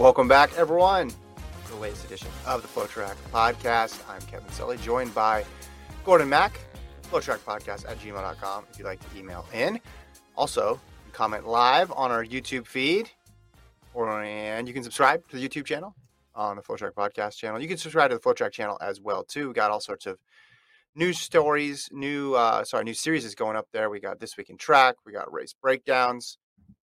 Welcome back, everyone, to the latest edition of the FloTrack Podcast. I'm Kevin Sully, joined by Gordon Mack, FloTrackPodcast at gmail.com if you'd like to email in. Also, comment live on our YouTube feed, or and you can subscribe to the YouTube channel on the FloTrack Podcast channel. You can subscribe to the FloTrack channel as well too. We got all sorts of news stories, new uh, sorry, new series is going up there. We got this week in track. We got race breakdowns.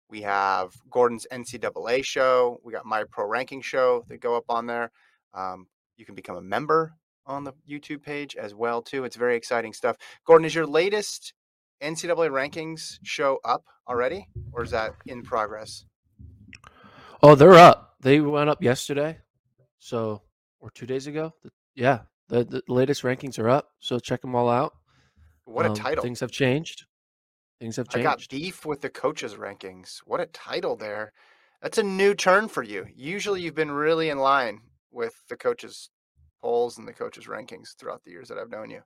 We have Gordon's NCAA show. We got my pro ranking show that go up on there. Um, you can become a member on the YouTube page as well too. It's very exciting stuff. Gordon, is your latest NCAA rankings show up already, or is that in progress? Oh, they're up. They went up yesterday, so or two days ago. Yeah, the, the latest rankings are up, so check them all out. What a um, title! Things have changed. Things have changed. I got beef with the coaches' rankings. What a title there! That's a new turn for you. Usually, you've been really in line with the coaches' polls and the coaches' rankings throughout the years that I've known you.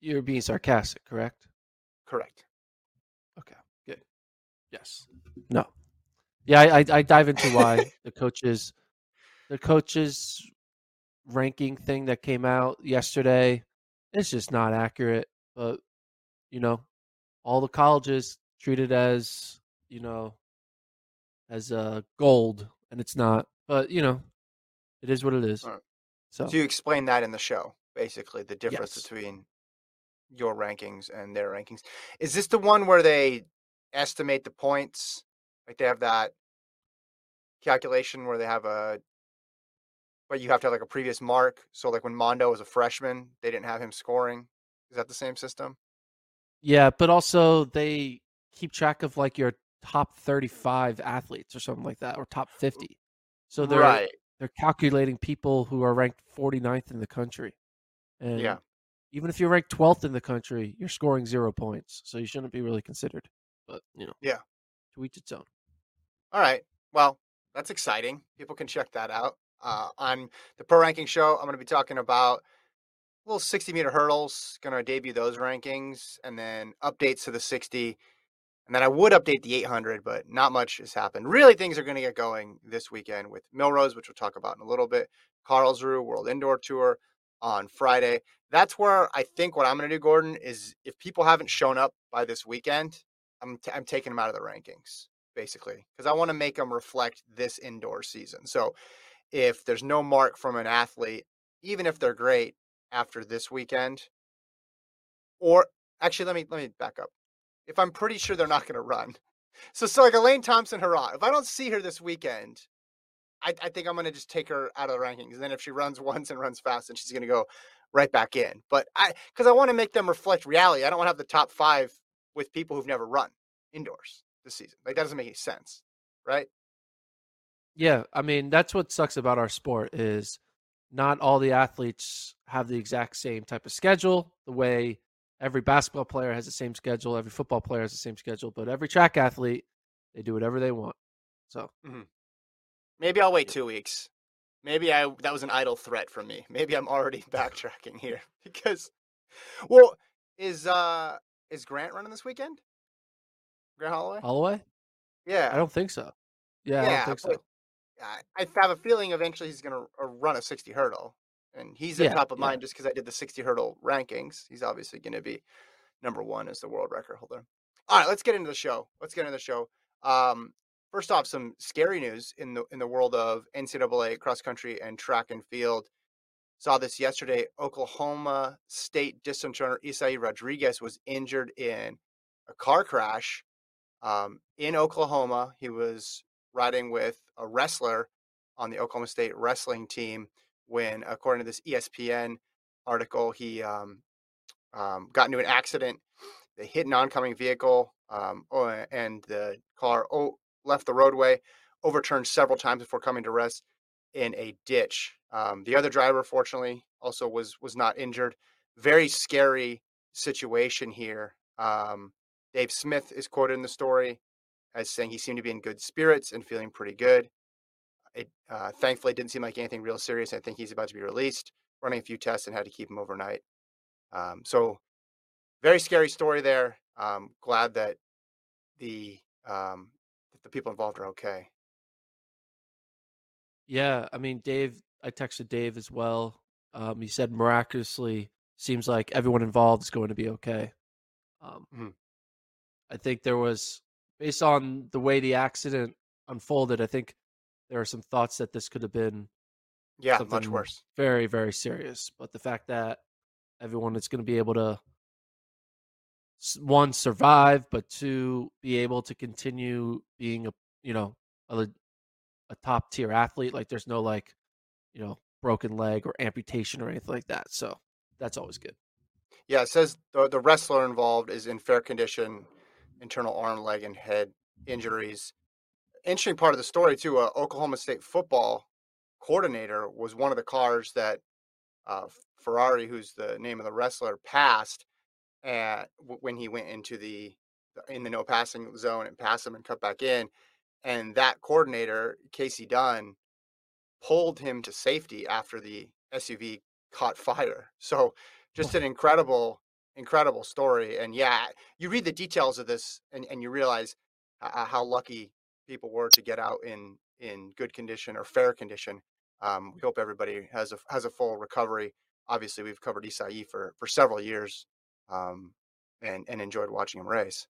You're being sarcastic, correct? Correct. Okay, good. Yes. No. Yeah, I, I, I dive into why the coaches, the coaches ranking thing that came out yesterday, it's just not accurate. But you know, all the colleges treat it as you know, as uh, gold, and it's not. But you know, it is what it is. Right. So, so you explain that in the show, basically the difference yes. between your rankings and their rankings. Is this the one where they estimate the points? Like they have that calculation where they have a but you have to have like a previous mark. So like when Mondo was a freshman, they didn't have him scoring. Is that the same system? Yeah, but also they keep track of like your top 35 athletes or something like that or top 50. So they're right. they're calculating people who are ranked 49th in the country. And yeah even if you're ranked 12th in the country, you're scoring zero points. So you shouldn't be really considered. But, you know, yeah, to each its own. All right. Well, that's exciting. People can check that out. Uh, on the pro ranking show, I'm going to be talking about little 60 meter hurdles, going to debut those rankings and then updates to the 60. And then I would update the 800, but not much has happened. Really, things are going to get going this weekend with Millrose, which we'll talk about in a little bit, Karlsruhe World Indoor Tour, on Friday. That's where I think what I'm going to do, Gordon, is if people haven't shown up by this weekend, I'm, t- I'm taking them out of the rankings, basically, because I want to make them reflect this indoor season. So if there's no mark from an athlete, even if they're great after this weekend, or actually, let me let me back up. If I'm pretty sure they're not going to run, so so like Elaine Thompson-Herah, if I don't see her this weekend, I, I think I'm going to just take her out of the rankings. And then if she runs once and runs fast, then she's going to go right back in. But I, because I want to make them reflect reality. I don't want to have the top five with people who've never run indoors this season. Like that doesn't make any sense, right? Yeah, I mean that's what sucks about our sport is not all the athletes have the exact same type of schedule. The way every basketball player has the same schedule, every football player has the same schedule, but every track athlete they do whatever they want. So mm-hmm. Maybe I'll wait two weeks. Maybe I that was an idle threat from me. Maybe I'm already backtracking here because, well, is uh is Grant running this weekend? Grant Holloway. Holloway? Yeah, I don't think so. Yeah, yeah I don't think so. I have a feeling eventually he's going to run a 60 hurdle, and he's at yeah, top of yeah. mind just because I did the 60 hurdle rankings. He's obviously going to be number one as the world record holder. All right, let's get into the show. Let's get into the show. Um, First off, some scary news in the in the world of NCAA cross country and track and field. Saw this yesterday. Oklahoma State distance runner Isai Rodriguez was injured in a car crash um, in Oklahoma. He was riding with a wrestler on the Oklahoma State wrestling team when, according to this ESPN article, he um, um, got into an accident. They hit an oncoming vehicle, um, and the car left the roadway, overturned several times before coming to rest in a ditch. Um, the other driver, fortunately, also was was not injured. Very scary situation here. Um, Dave Smith is quoted in the story as saying he seemed to be in good spirits and feeling pretty good. It uh, thankfully didn't seem like anything real serious. I think he's about to be released, running a few tests and had to keep him overnight. Um, so, very scary story there. Um, glad that the um, the people involved are okay. Yeah, I mean, Dave, I texted Dave as well. Um, he said miraculously seems like everyone involved is going to be okay. Um, mm-hmm. I think there was, based on the way the accident unfolded, I think there are some thoughts that this could have been yeah much worse, very very serious. But the fact that everyone is going to be able to one survive, but two be able to continue being a you know a, a top tier athlete. Like there's no like you know broken leg or amputation or anything like that. So that's always good. Yeah, it says the the wrestler involved is in fair condition, internal arm, leg, and head injuries. Interesting part of the story too. Uh, Oklahoma State football coordinator was one of the cars that uh, Ferrari, who's the name of the wrestler, passed and when he went into the in the no passing zone and passed him and cut back in, and that coordinator Kasey Dunn pulled him to safety after the SUV caught fire. So just an incredible, incredible story. And yeah, you read the details of this and, and you realize uh, how lucky people were to get out in in good condition or fair condition. Um, we hope everybody has a has a full recovery. Obviously, we've covered Isai for for several years, um, and and enjoyed watching him race.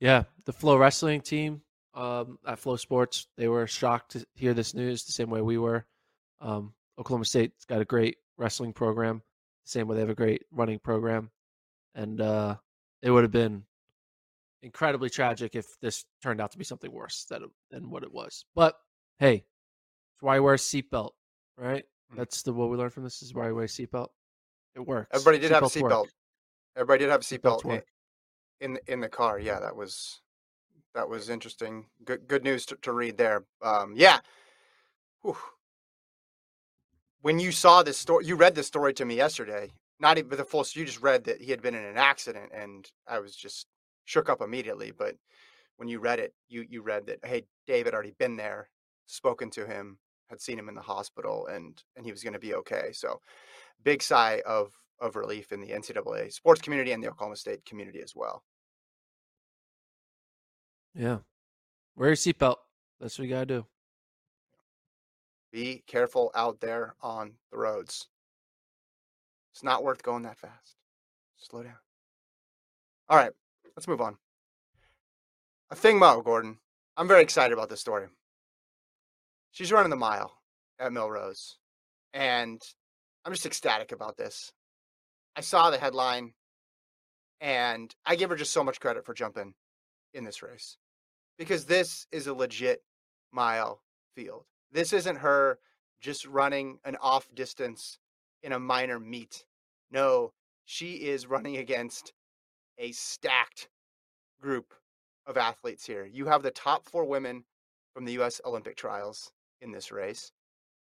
Yeah, the Flow Wrestling team um, at FloSports, they were shocked to hear this news the same way we were. Um, Oklahoma State's got a great wrestling program, same way they have a great running program, and uh, it would have been incredibly tragic if this turned out to be something worse than than what it was. But hey, it's why you wear a seatbelt, right? Mm-hmm. That's the what we learned from this is why you wear a seatbelt. It works. Everybody did have a seatbelt. Everybody did have a seatbelt in, in in the car. Yeah, that was that was interesting. Good good news to, to read there. Um, yeah. Whew. When you saw this story, you read this story to me yesterday. Not even the full. You just read that he had been in an accident, and I was just shook up immediately. But when you read it, you you read that hey, David had already been there, spoken to him, had seen him in the hospital, and and he was going to be okay. So, big sigh of of relief in the NCAA sports community and the Oklahoma State community as well. Yeah, wear your seatbelt. That's what you gotta do. Be careful out there on the roads. It's not worth going that fast. Slow down. All right, let's move on. Athing Mu, Gordon. I'm very excited about this story. She's running the mile at Millrose, and I'm just ecstatic about this. I saw the headline, and I give her just so much credit for jumping in this race because this is a legit mile field. This isn't her just running an off distance in a minor meet. No, she is running against a stacked group of athletes here. You have the top four women from the U.S. Olympic trials in this race.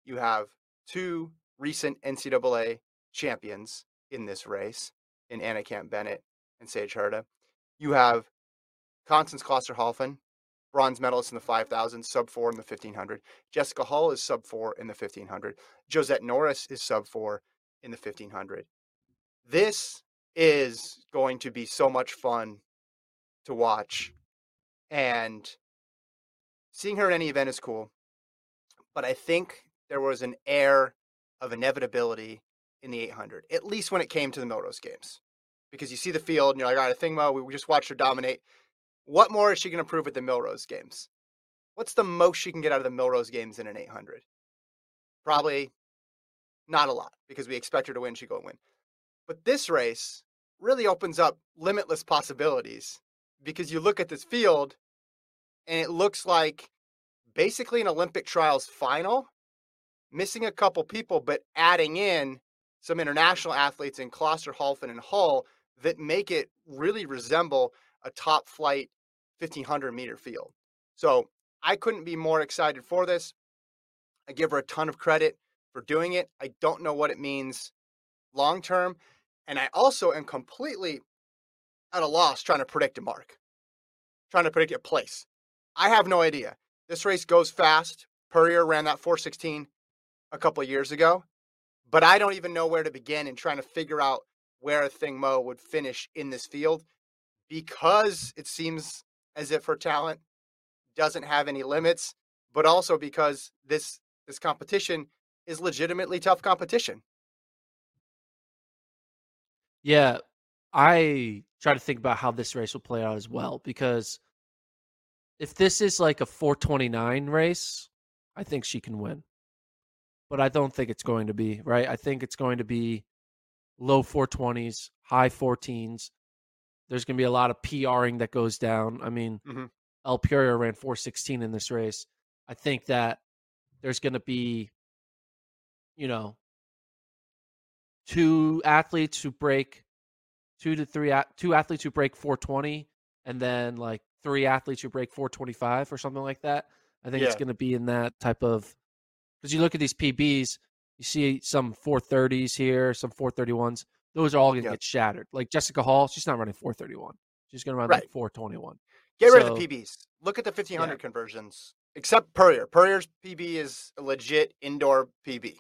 You have two recent NCAA champions in this race in Anna Camp Bennett and Sage Hurta. You have Konstanze Klosterhalfen, bronze medalist in the 5,000, sub four in the 1500. Jessica Hull is sub four in the 1500. Josette Norris is sub four in the 1500. This is going to be so much fun to watch. And seeing her in any event is cool. But I think there was an air of inevitability in the 800, at least when it came to the Millrose games. Because you see the field and you're like, all right, well, we just watched her dominate. What more is she going to prove at the Millrose games? What's the most she can get out of the Millrose games in an 800? Probably not a lot because we expect her to win. She go and win. But this race really opens up limitless possibilities because you look at this field and it looks like basically an Olympic trials final, missing a couple people, but adding in some international athletes in Klosterhalfen and Hull that make it really resemble a top flight 1500 meter field. So I couldn't be more excited for this. I give her a ton of credit for doing it. I don't know what it means long term. And I also am completely at a loss trying to predict a mark, trying to predict a place. I have no idea. This race goes fast. Purrier ran that 416 a couple years ago but I don't even know where to begin in trying to figure out where Athing Mu would finish in this field because it seems as if her talent doesn't have any limits. but also because this this competition is legitimately tough competition. Yeah, I try to think about how this race will play out as well because if this is like a 429 race, I think she can win. But I don't think it's going to be, right? I think it's going to be low 420s, high 14s. There's going to be a lot of PRing that goes down. I mean, mm-hmm. Elle Purrier ran 416 in this race. I think that there's going to be, you know, two athletes who break two to three two athletes who break 420 and then like three athletes who break 425 or something like that. I think yeah. it's going to be in that type of because you look at these PBs, you see some 430s here, some 431s. Those are all going to get shattered. Like Jessica Hull, she's not running 431. She's going to run right. like 421. Get so, rid of the PBs. Look at the 1500 yeah. conversions, except Purrier. Purrier's PB is a legit indoor PB.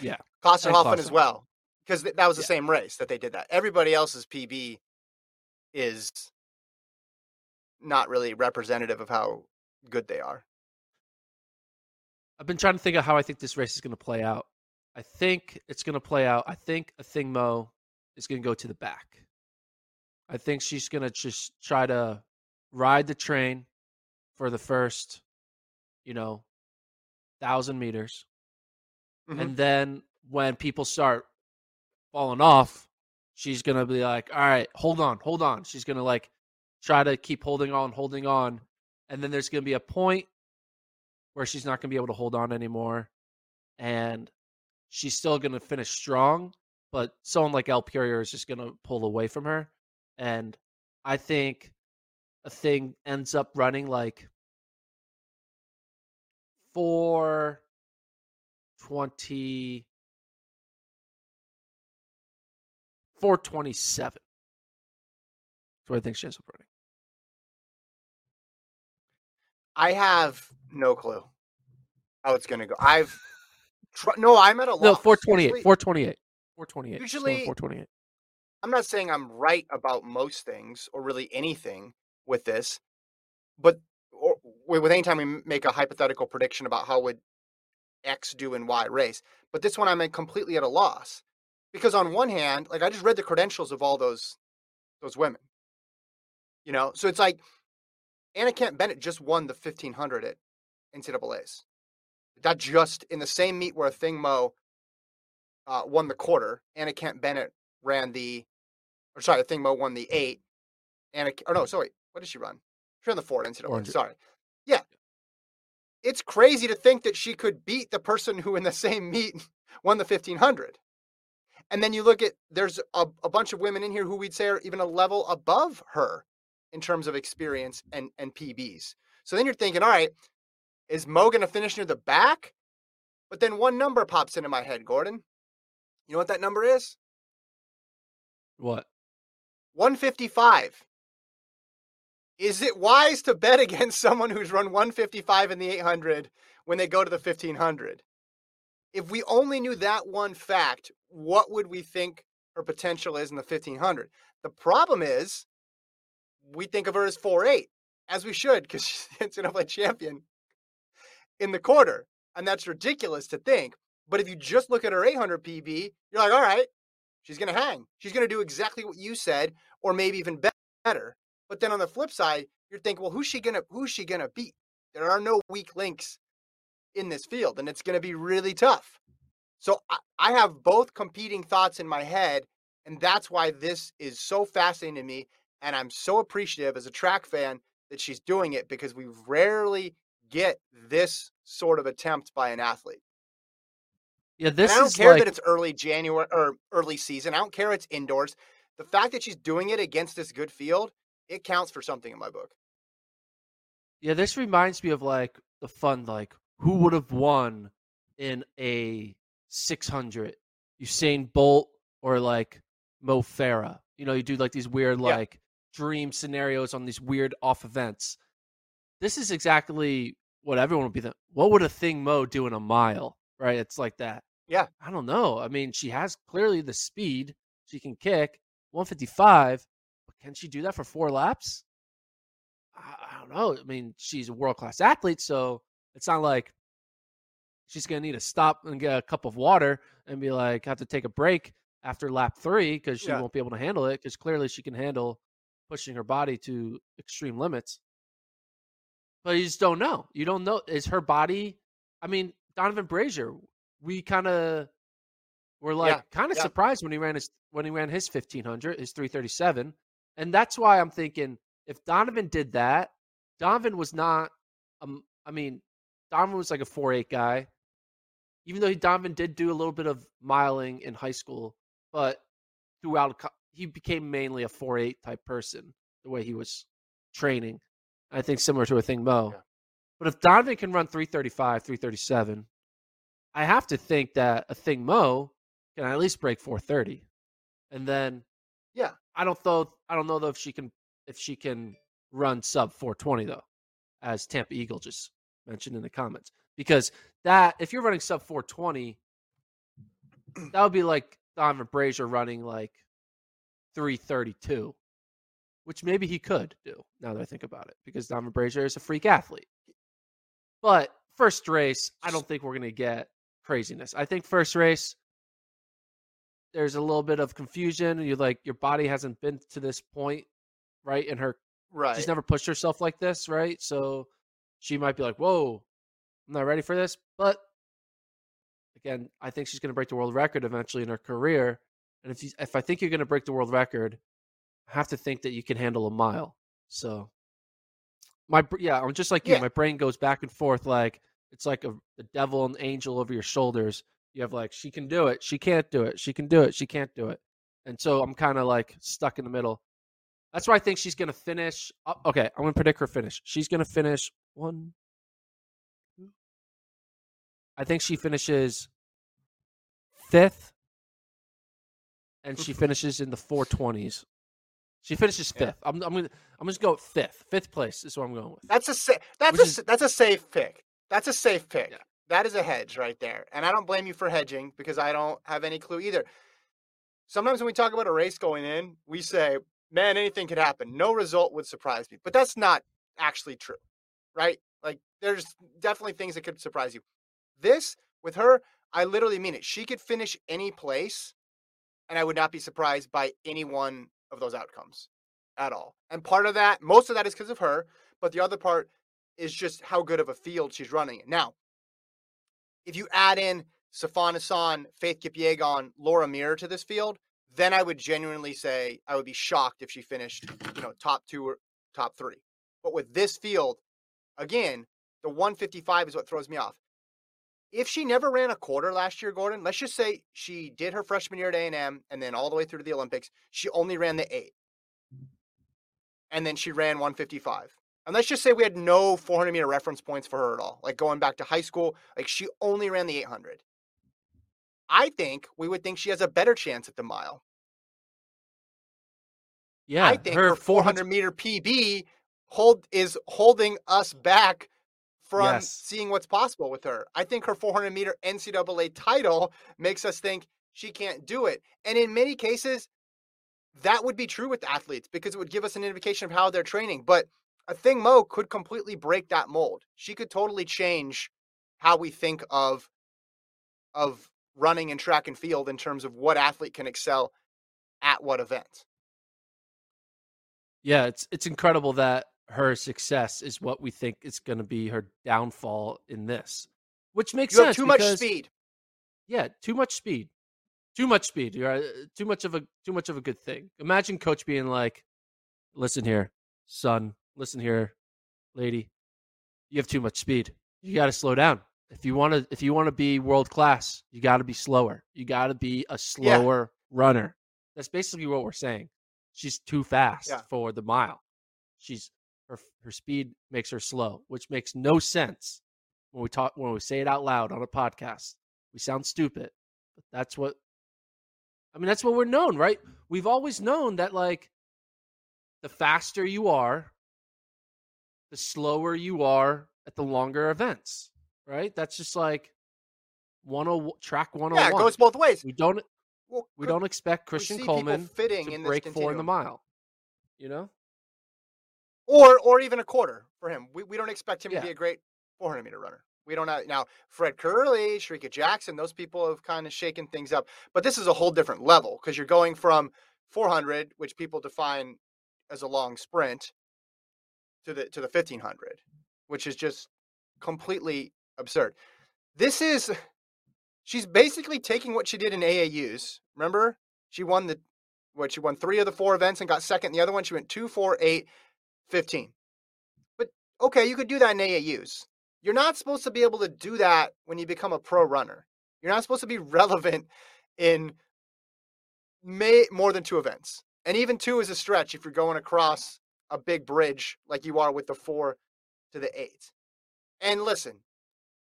yeah. Klosterhalfen as well because that was the yeah. same race that they did that. Everybody else's PB is not really representative of how good they are. I've been trying to think of how I think this race is going to play out. I think it's going to play out. I think Athing Mu is going to go to the back. I think she's going to just try to ride the train for the first, you know, thousand meters. Mm-hmm. And then when people start falling off, she's gonna be like, all right, hold on, hold on. She's gonna like try to keep holding on, holding on, and then there's gonna be a point where she's not gonna be able to hold on anymore, and she's still gonna finish strong, but someone like Elle Purrier is just gonna pull away from her, and I think Athing ends up running like four twenty 427. That's what I think she ends up running. I have no clue how it's going to go. I've tr- no, I'm at a loss. No, 428. 428. 428. Usually, 428. I'm not saying I'm right about most things or really anything with this, but or, with any time we make a hypothetical prediction about how would X do in Y race, but this one I'm at completely at a loss because on one hand, like I just read the credentials of all those those women. You know, so it's like Anna Camp Bennett just won the 1500 at NCAA's. That just in the same meet where Athing Mu uh, won the quarter, Anna Camp Bennett ran the, or sorry, Athing Mu won the eight. Anna, or no, sorry, what did she run? She ran the four NCAA. Sorry. Yeah. It's crazy to think that she could beat the person who in the same meet won the 1500. And then you look at there's a, a bunch of women in here who we'd say are even a level above her in terms of experience and, and PBs. So then you're thinking, all right, is Mu going to finish near the back? But then one number pops into my head, Gordon. You know what that number is? What? 155. Is it wise to bet against someone who's run 155 in the 800 when they go to the 1500? if we only knew that one fact, what would we think her potential is in the 1500? The problem is we think of her as 4'8, as we should, because she's the NCAA champion in the quarter. And that's ridiculous to think. But if you just look at her 800 PB, you're like, all right, she's going to hang. She's going to do exactly what you said, or maybe even better. But then on the flip side, you're thinking, well, who's she gonna who's she gonna beat? There are no weak links in this field, and it's going to be really tough. So I, I have both competing thoughts in my head, and that's why this is so fascinating to me. And I'm so appreciative as a track fan that she's doing it because we rarely get this sort of attempt by an athlete. Yeah, this and I don't care like... that it's early January or early season. I don't care it's indoors. The fact that she's doing it against this good field, it counts for something in my book. Yeah, this reminds me of like the fun, like who would have won in a 600? Usain Bolt or like Mo Farah? You know, you do like these weird yeah. like dream scenarios on these weird off events. This is exactly what everyone would be thinking. What would Athing Mu do in a mile? Right? It's like that. Yeah. I don't know. I mean, she has clearly the speed. She can kick 155, but can she do that for four laps? I, I don't know. I mean, she's a world class athlete, so It's not like she's going to need to stop and get a cup of water and be like, have to take a break after lap three because she yeah. won't be able to handle it because clearly she can handle pushing her body to extreme limits. But you just don't know. You don't know. Is her body, I mean, Donovan Brazier, we kind of were like yeah. kind of yeah. surprised when he ran his when he ran his 1500 his 337 and that's why i'm thinking if donovan did that donovan was not um i mean donovan was like a 4-8 guy even though he, donovan did do a little bit of miling in high school but throughout he became mainly a 4-8 type person the way he was training i think similar to Athing Mu yeah. but if donovan can run 335 337 i have to think that Athing Mu can at least break 430. And then yeah, I don't know I don't know though if she can if she can run sub 420 though, as Tampa Eagle just mentioned in the comments. Because that if you're running sub 420, that would be like Donovan Brazier running like 332, which maybe he could do now that I think about it, because Donovan Brazier is a freak athlete. But first race, I don't think we're gonna get craziness. I think first race, there's a little bit of confusion. You like your body hasn't been to this point, right? And her right. She's never pushed herself like this, right? So she might be like, "Whoa, I'm not ready for this." But again, I think she's going to break the world record eventually in her career. And if you, if I think you're going to break the world record, have to think that you can handle a mile. So my yeah, I'm just like you. Yeah. My brain goes back and forth like it's like a the devil and angel over your shoulders you have like she can do it, she can't do it, she can do it, she can't do it, and so I'm kind of like stuck in the middle. That's why I think she's gonna finish. Uh, okay, I'm gonna predict her finish. She's gonna finish one. I think she finishes fifth, and she finishes in the 420s. She finishes fifth. Yeah. I'm, I'm gonna I'm just go fifth. Fifth place is what I'm going with. That's a sa- that's Which a is, that's a safe pick. That's a safe pick. Yeah. That is a hedge right there. And I don't blame you for hedging because I don't have any clue either. Sometimes when we talk about a race going in, we say, man, anything could happen. No result would surprise me. But that's not actually true, right? Like there's definitely things that could surprise you. This with her, I literally mean it. She could finish any place and I would not be surprised by any one of those outcomes at all. And part of that, most of that is because of her, but the other part is just how good of a field she's running. Now, if you add in Sifan Hassan, Faith Kipyegon, Laura Muir to this field, then I would genuinely say I would be shocked if she finished, you know, top two or top three. But with this field, again, the 155 is what throws me off. If she never ran a quarter last year, Gordon, let's just say she did her freshman year at A&M and then all the way through to the Olympics, she only ran the eight. And then she ran 155 and let's just say we had no 400 meter reference points for her at all, like going back to high school, like she only ran the 800. I think we would think she has a better chance at the mile. Yeah, I think her, her 400 meter PB hold is holding us back from yes. seeing what's possible with her. I think her 400 meter NCAA title makes us think she can't do it. And in many cases, that would be true with athletes because it would give us an indication of how they're training. But Athing Mu could completely break that mold. She could totally change how we think of of running and track and field in terms of what athlete can excel at what event. Yeah, it's it's incredible that her success is what we think is going to be her downfall in this, which makes you sense. Too because, much speed. Yeah, too much speed. Too much speed. You're uh, too much of a too much of a good thing. Imagine coach being like, "Listen here, son listen here, lady, you have too much speed. You got to slow down. If you want to, if you want to be world class, you got to be slower. You got to be a slower yeah. runner. That's basically what we're saying. She's too fast yeah. for the mile. She's her her speed makes her slow, which makes no sense when we talk when we say it out loud on a podcast. We sound stupid, but that's what I mean. That's what we're known, right? We've always known that like the faster you are, the slower you are at the longer events, right? That's just like one oh track one oh Yeah, it goes both ways. We don't well, we don't expect Christian Coleman fitting to in break four in the mile. You know, or or even a quarter for him. We we don't expect him yeah. to be a great 400 meter runner. We don't have now Fred Kerley, Shericka Jackson, those people have kind of shaken things up. But this is a whole different level because you're going from 400, which people define as a long sprint, to the to the 1500, which is just completely absurd. This is she's basically taking what she did in AAUs. Remember, she won the what she won three of the four events and got second. The other one she went two, four, eight, 15. But okay, you could do that in AAUs. You're not supposed to be able to do that when you become a pro runner. You're not supposed to be relevant in may more than two events. And even two is a stretch if you're going across a big bridge like you are with the four to the eight. And listen,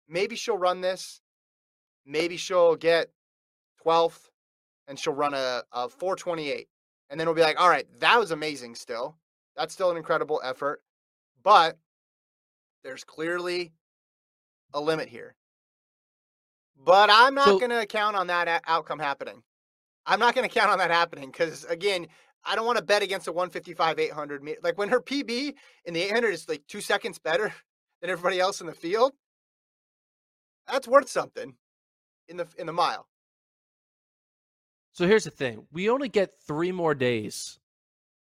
maybe she'll run this. Maybe she'll get 12th and she'll run a, a 428. And then we'll be like, all right, that was amazing still. That's still an incredible effort. But there's clearly a limit here. But I'm not so, going to count on that a- outcome happening. I'm not going to count on that happening because, again, I don't want to bet against a 155 800 Like when her PB in the 800 is like two seconds better than everybody else in the field, that's worth something in the in the mile. So here's the thing: we only get three more days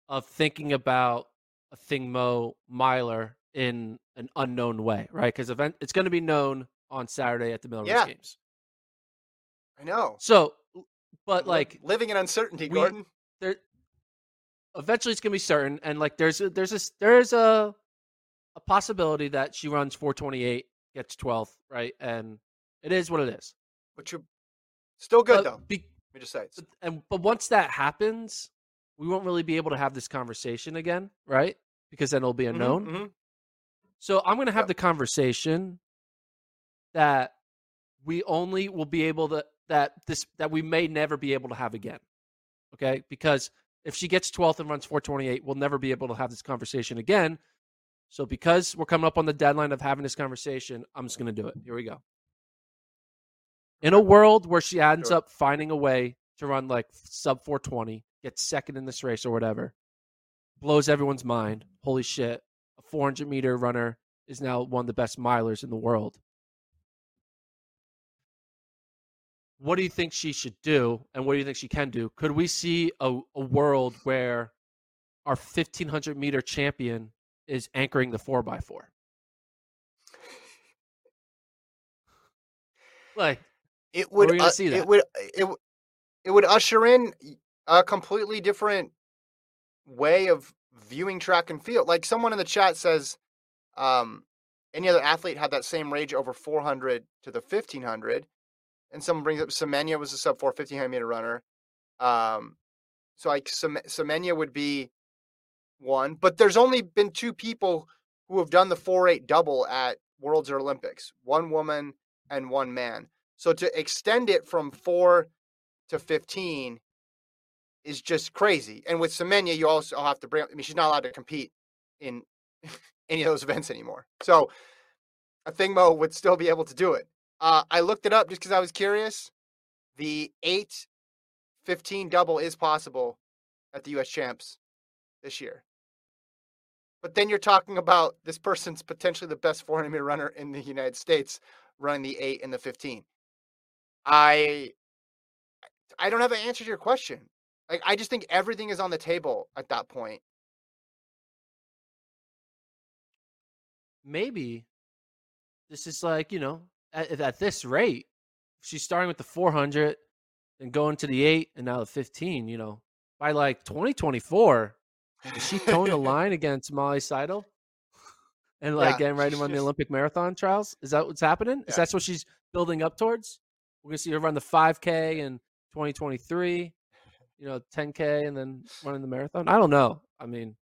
of thinking about Athing Mu miler in an unknown way, right? Because event it's going to be known on Saturday at the Millrose yeah. Games. I know. So, but like living in uncertainty, we, Gordon. There, eventually, it's going to be certain, and like there's a, there's a there's a a possibility that she runs 428, gets 12th, right? And it is what it is. But you're still good but though. Be, Let me just say. But, and but once that happens, we won't really be able to have this conversation again, right? Because then it'll be mm-hmm, unknown. Mm-hmm, mm-hmm. So I'm going to have yep. the conversation that we only will be able to that this that we may never be able to have again. Okay? Because if she gets 12th and runs 428, we'll never be able to have this conversation again. So because we're coming up on the deadline of having this conversation, I'm just going to do it. Here we go. In a world where she ends sure. up finding a way to run like sub 420, gets second in this race or whatever, blows everyone's mind. Holy shit, a 400 meter runner is now one of the best milers in the world. What do you think she should do, and what do you think she can do? Could we see a, a world where our 1500 meter champion is anchoring the 4x4? Like, it would uh, see that? it would it, it would usher in a completely different way of viewing track and field. Like someone in the chat says, um, any other athlete had that same rage over 400 to the 1500. And someone brings up Semenya was a sub 4 1500 meter runner. Um, so like Semenya would be one, but there's only been two people who have done the 4 8 double at Worlds or Olympics one woman and one man. So to extend it from four to 15 is just crazy. And with Semenya, you also have to bring. I mean, she's not allowed to compete in any of those events anymore. So Athing Mu would still be able to do it. Uh, I looked it up just because I was curious. The 8 15 double is possible at the US Champs this year. But then you're talking about this person's potentially the best 400 meter runner in the United States running the 8 and the 15. I I don't have an answer to your question. Like I just think everything is on the table at that point. Maybe this is like you know at, at this rate, she's starting with the 400 and going to the eight and now the 15. You know, by like 2024, is she towing the line against Molly Seidel? And like yeah, getting ready to run the Olympic marathon trials? Is that what's happening? Yeah. Is that what she's building up towards? We're gonna see her run the 5K in 2023 you know, 10k and then running the marathon? I don't know. I mean,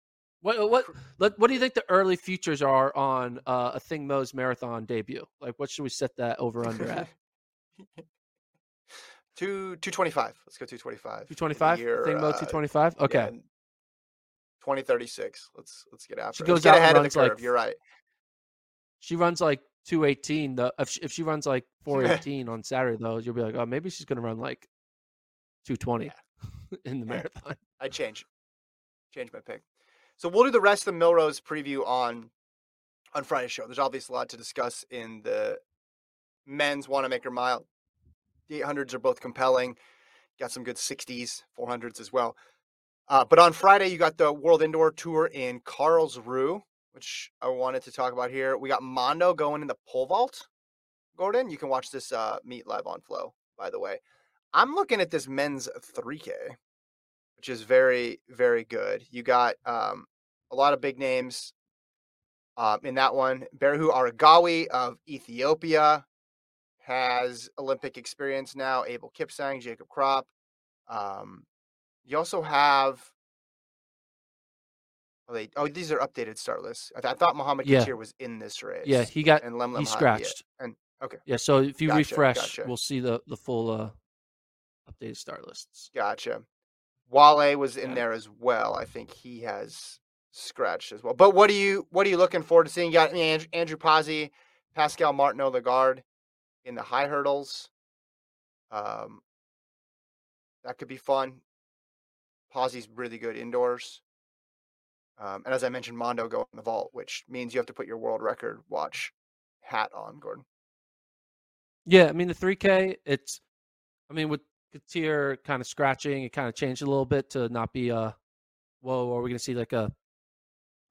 what what what do you think the early futures are on uh, Athing Mu's marathon debut? Like, what should we set that over under at? Two two twenty five. Let's go two twenty five. Two twenty five. Athing Mu uh, two twenty five. Okay. Yeah, twenty thirty six. Let's let's get after. She goes out ahead of the curve. Like, You're right. She runs like two eighteen. The if she, if she runs like four eighteen on Saturday though, you'll be like, oh, maybe she's gonna run like two twenty. Yeah. in the marathon. I change, change my pick. So we'll do the rest of the Millrose preview on on Friday's show. There's obviously a lot to discuss in the men's Wanamaker mile. The 800s are both compelling. Got some good 60s, 400s as well. Uh, but on Friday, you got the World Indoor Tour in Karlsruhe, which I wanted to talk about here. We got Mondo going in the pole vault. Gordon, you can watch this uh, meet live on Flow, by the way. I'm looking at this men's 3K, which is very, very good. You got um, a lot of big names uh, in that one. Berihu Aregawi of Ethiopia has Olympic experience now. Abel Kipsang, Jacob Krop. Um, you also have. Oh, they, oh, these are updated start lists. I, th- I thought Muhammad yeah. Was in this race. Yeah, he got and Lemlem he scratched. And okay, yeah. So if you gotcha, refresh, gotcha. we'll see the the full uh, updated start lists. Gotcha. Wale was in yeah. there as well. I think he has scratched as well. But what are you what are you looking forward to seeing? You got Andrew, Andrew Pozzi, Pascal Martinot-Lagarde in the high hurdles. Um, that could be fun. Pozzi's really good indoors. Um, and as I mentioned, Mondo go in the vault, which means you have to put your world record watch hat on, Gordon. Yeah, I mean the 3K, it's I mean with Katir kind of scratching, it kind of changed a little bit to not be a whoa, are we gonna see like a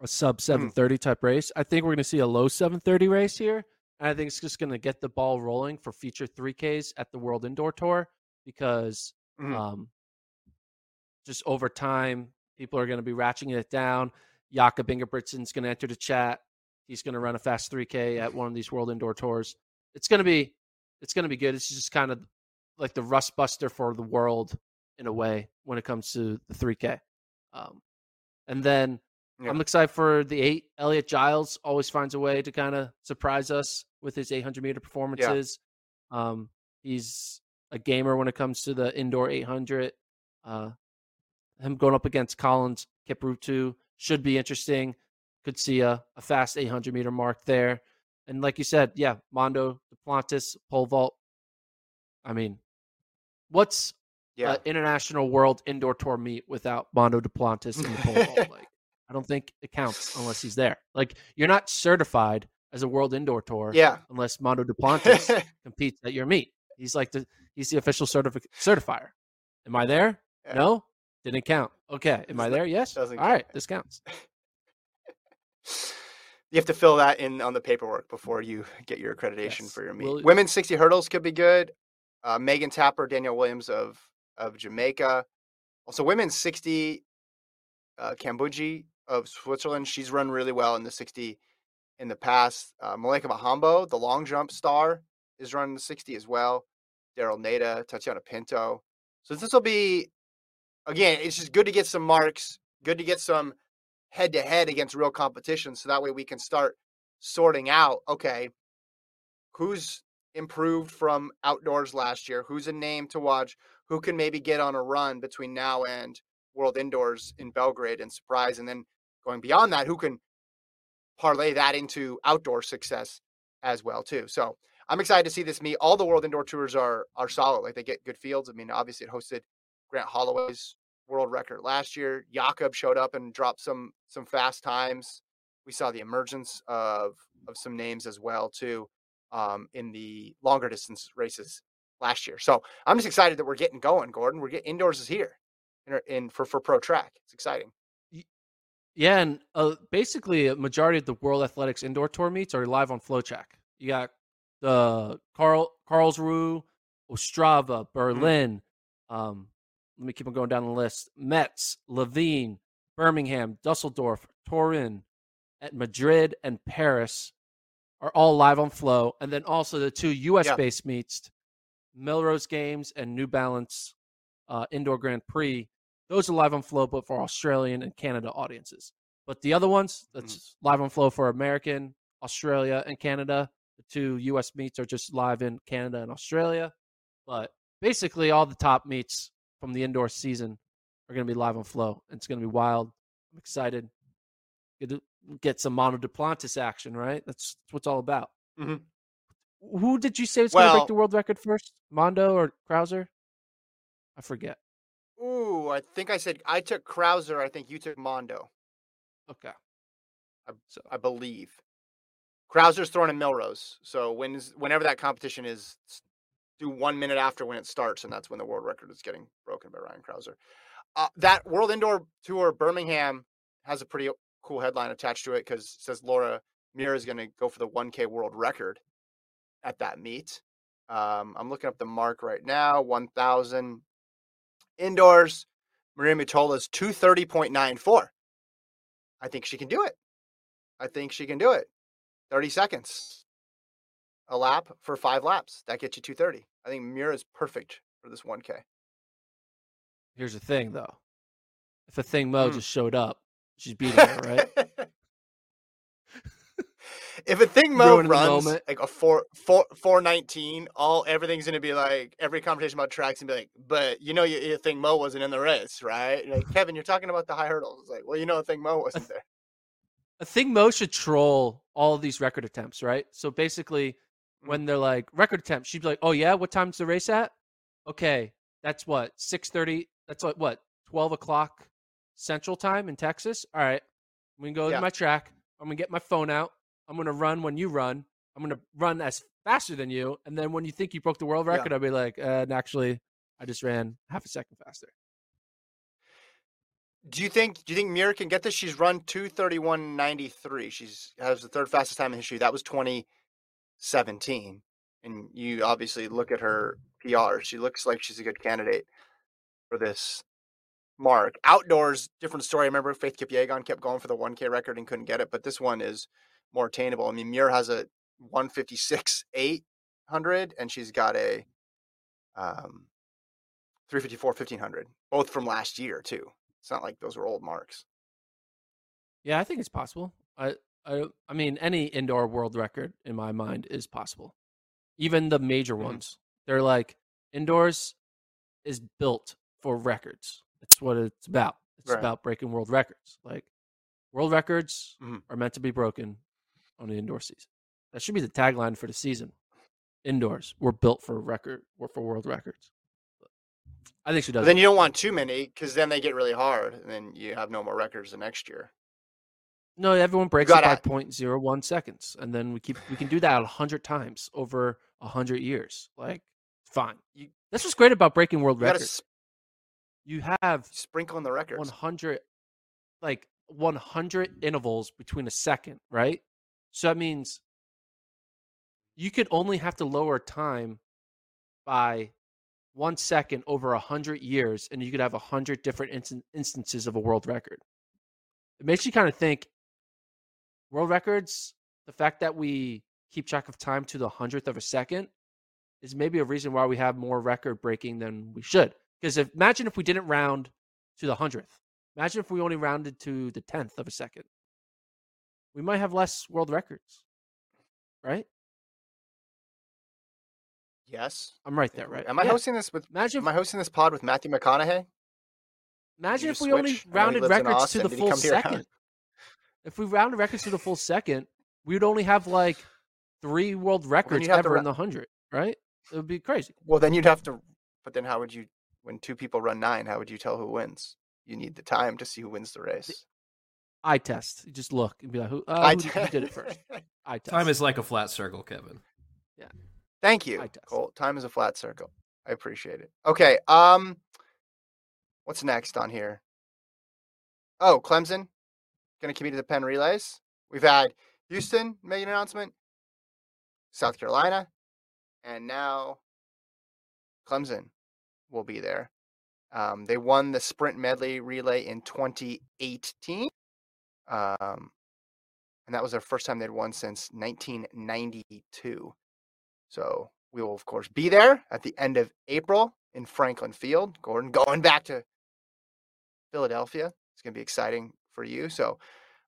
a sub 730 mm. type race? I think we're gonna see a low 730 race here. And I think it's just gonna get the ball rolling for future 3Ks at the World Indoor Tour because mm. um just over time, people are going to be ratcheting it down. Jakob Ingebrigtsen's going to enter the chat. He's going to run a fast 3K at one of these World Indoor Tours. It's going to be, it's going to be good. It's just kind of like the rust buster for the world in a way when it comes to the 3K. Um, and then yeah. I'm excited for the eight. Elliot Giles always finds a way to kind of surprise us with his 800 meter performances. Yeah. Um, he's a gamer when it comes to the indoor 800. Uh, him going up against Collins Kipruto should be interesting. Could see a, a fast 800 meter mark there. And like you said, yeah, Mondo Duplantis, pole vault. I mean, what's yeah. international world indoor tour meet without Mondo Duplantis in the pole? Like, I don't think it counts unless he's there. Like, you're not certified as a world indoor tour, yeah, unless Mondo Duplantis competes at your meet. He's like the he's the official certifi- certifier. Am I there? Yeah. No. Didn't count. Okay. Am I there? Yes. All count. right. This counts. you have to fill that in on the paperwork before you get your accreditation yes. for your meet. Women's 60 hurdles could be good. Uh, Megan Tapper, Danielle Williams of of Jamaica. Also, women's 60, uh, of Switzerland. She's run really well in the 60 in the past. Uh, Malaika Mihambo, the long jump star, is running the 60 as well. Daryll Neita, Tatjana Pinto. So this will be again, it's just good to get some marks, good to get some head to head against real competition. So that way we can start sorting out okay, who's improved from outdoors last year, who's a name to watch, who can maybe get on a run between now and World Indoors in Belgrade and surprise. And then going beyond that, who can parlay that into outdoor success as well, too. So I'm excited to see this meet. All the World Indoor Tours are are solid. Like they get good fields. I mean, obviously it hosted Grant Holloway's world record last year. Jakob showed up and dropped some some fast times. We saw the emergence of of some names as well too um, in the longer distance races last year. So I'm just excited that we're getting going, Gordon. We're getting indoors is here in, in for for pro track. It's exciting. Yeah, and uh, basically a majority of the World Athletics Indoor Tour meets are live on FloTrack. You got the Carl Karlsruhe, Ostrava, mm-hmm. Berlin, mm-hmm. um, let me keep on going down the list. Metz, Liévin, Birmingham, Dusseldorf, Torun, at Madrid and Paris are all live on Flow. And then also the two US yeah. based meets, Millrose Games and New Balance uh, Indoor Grand Prix. Those are live on Flow, but for Australian and Canada audiences. But the other ones, that's mm live on Flow for American, Australia, and Canada. The two US meets are just live in Canada and Australia. But basically, all the top meets from the indoor season are going to be live on Flow. It's going to be wild. I'm excited. Get, to get some Mondo Duplantis action, right? That's, that's what it's all about. Mm-hmm. Who did you say was well, going to break the world record first? Mondo or Crouser? I forget. Ooh, I think I said I took Crouser. I think you took Mondo. Okay. I, so. I believe. Crouser's throwing in Millrose. So when whenever that competition is, do one minute after when it starts, and that's when the world record is getting broken by Ryan Crouser. Uh, that World Indoor Tour Birmingham has a pretty cool headline attached to it because it says Laura Muir is going to go for the 1K world record at that meet. Um, I'm looking up the mark right now 1,000 indoors. Maria Mutola is 230.94. I think she can do it. I think she can do it. 30 seconds a lap for five laps. That gets you 230. I think Muir is perfect for this 1K. Here's the thing, though. If Athing Mu mm. just showed up, she's beating her, right? if Athing Mu runs like a four four four nineteen, all everything's gonna be like every conversation about tracks and be like, but you know, you, you think Mo wasn't in the race, right? Like Kevin, you're talking about the high hurdles. It's like, well, you know, Athing Mu wasn't there. Athing Mu should troll all these record attempts, right? So basically, mm. when they're like record attempts, she'd be like, "Oh yeah, what time's the race at? Okay, that's what six thirty. That's what what twelve o'clock Central Time in Texas. All right, I'm gonna go yeah. to my track. I'm gonna get my phone out. I'm going to run when you run. I'm going to run as faster than you. And then when you think you broke the world record, yeah. I'll be like, uh, actually, I just ran half a second faster. Do you think do you think Muir can get this? She's run 231.93. She's has the third fastest time in history. That was 2017. And you obviously look at her PR. She looks like she's a good candidate for this mark. Outdoors, different story. I remember Faith Kipyegon kept going for the 1K record and couldn't get it, but this one is more attainable. I mean, Muir has a 156 800 and she's got a um 354 1500 both from last year too it's not like those were old marks yeah i think it's possible i i, I mean any indoor world record in my mind is possible even the major mm-hmm. ones they're like indoors is built for records that's what it's about it's right. about breaking world records like world records mm-hmm. are meant to be broken on the indoor season. That should be the tagline for the season. Indoors, we're built for record, we're for world records. I think she does. But then you don't want too many because then they get really hard, and then you have no more records the next year. No, everyone breaks it by 0.01 seconds, and then we keep we can do that a hundred times over a hundred years. Like, fine. You, that's what's great about breaking world you records. You have sprinkle in the record 100, like 100 intervals between a second, right? So that means you could only have to lower time by one second over a hundred years, and you could have a hundred different inst- instances of a world record. It makes you kind of think world records, the fact that we keep track of time to the hundredth of a second is maybe a reason why we have more record breaking than we should. Because if, imagine if we didn't round to the hundredth. Imagine if we only rounded to the tenth of a second we might have less world records, right? Yes, I'm right there, right? Am I yeah. hosting this with? Imagine am I hosting this pod with Matthew McConaughey? Imagine if we only rounded records to the full second. If we rounded records to the full second, we would only have like three world records well, ever in the hundred, right? It would be crazy. Well, then you'd have to. But then, how would you? When two people run nine, how would you tell who wins? You need the time to see who wins the race eye test. You just look and be like, who, uh, who, who did it first? eye test. Time is like a flat circle, Kevin. Yeah. Thank you, Cole. Time is a flat circle. I appreciate it. Okay. Um, what's next on here? Oh, Clemson going to commit to the Penn Relays. We've had Houston make an announcement, South Carolina, and now Clemson will be there. Um, they won the sprint medley relay in 2018. Um, and that was their first time they'd won since 1992. So we will, of course, be there at the end of April in Franklin Field. Gordon going back to Philadelphia. It's going to be exciting for you. So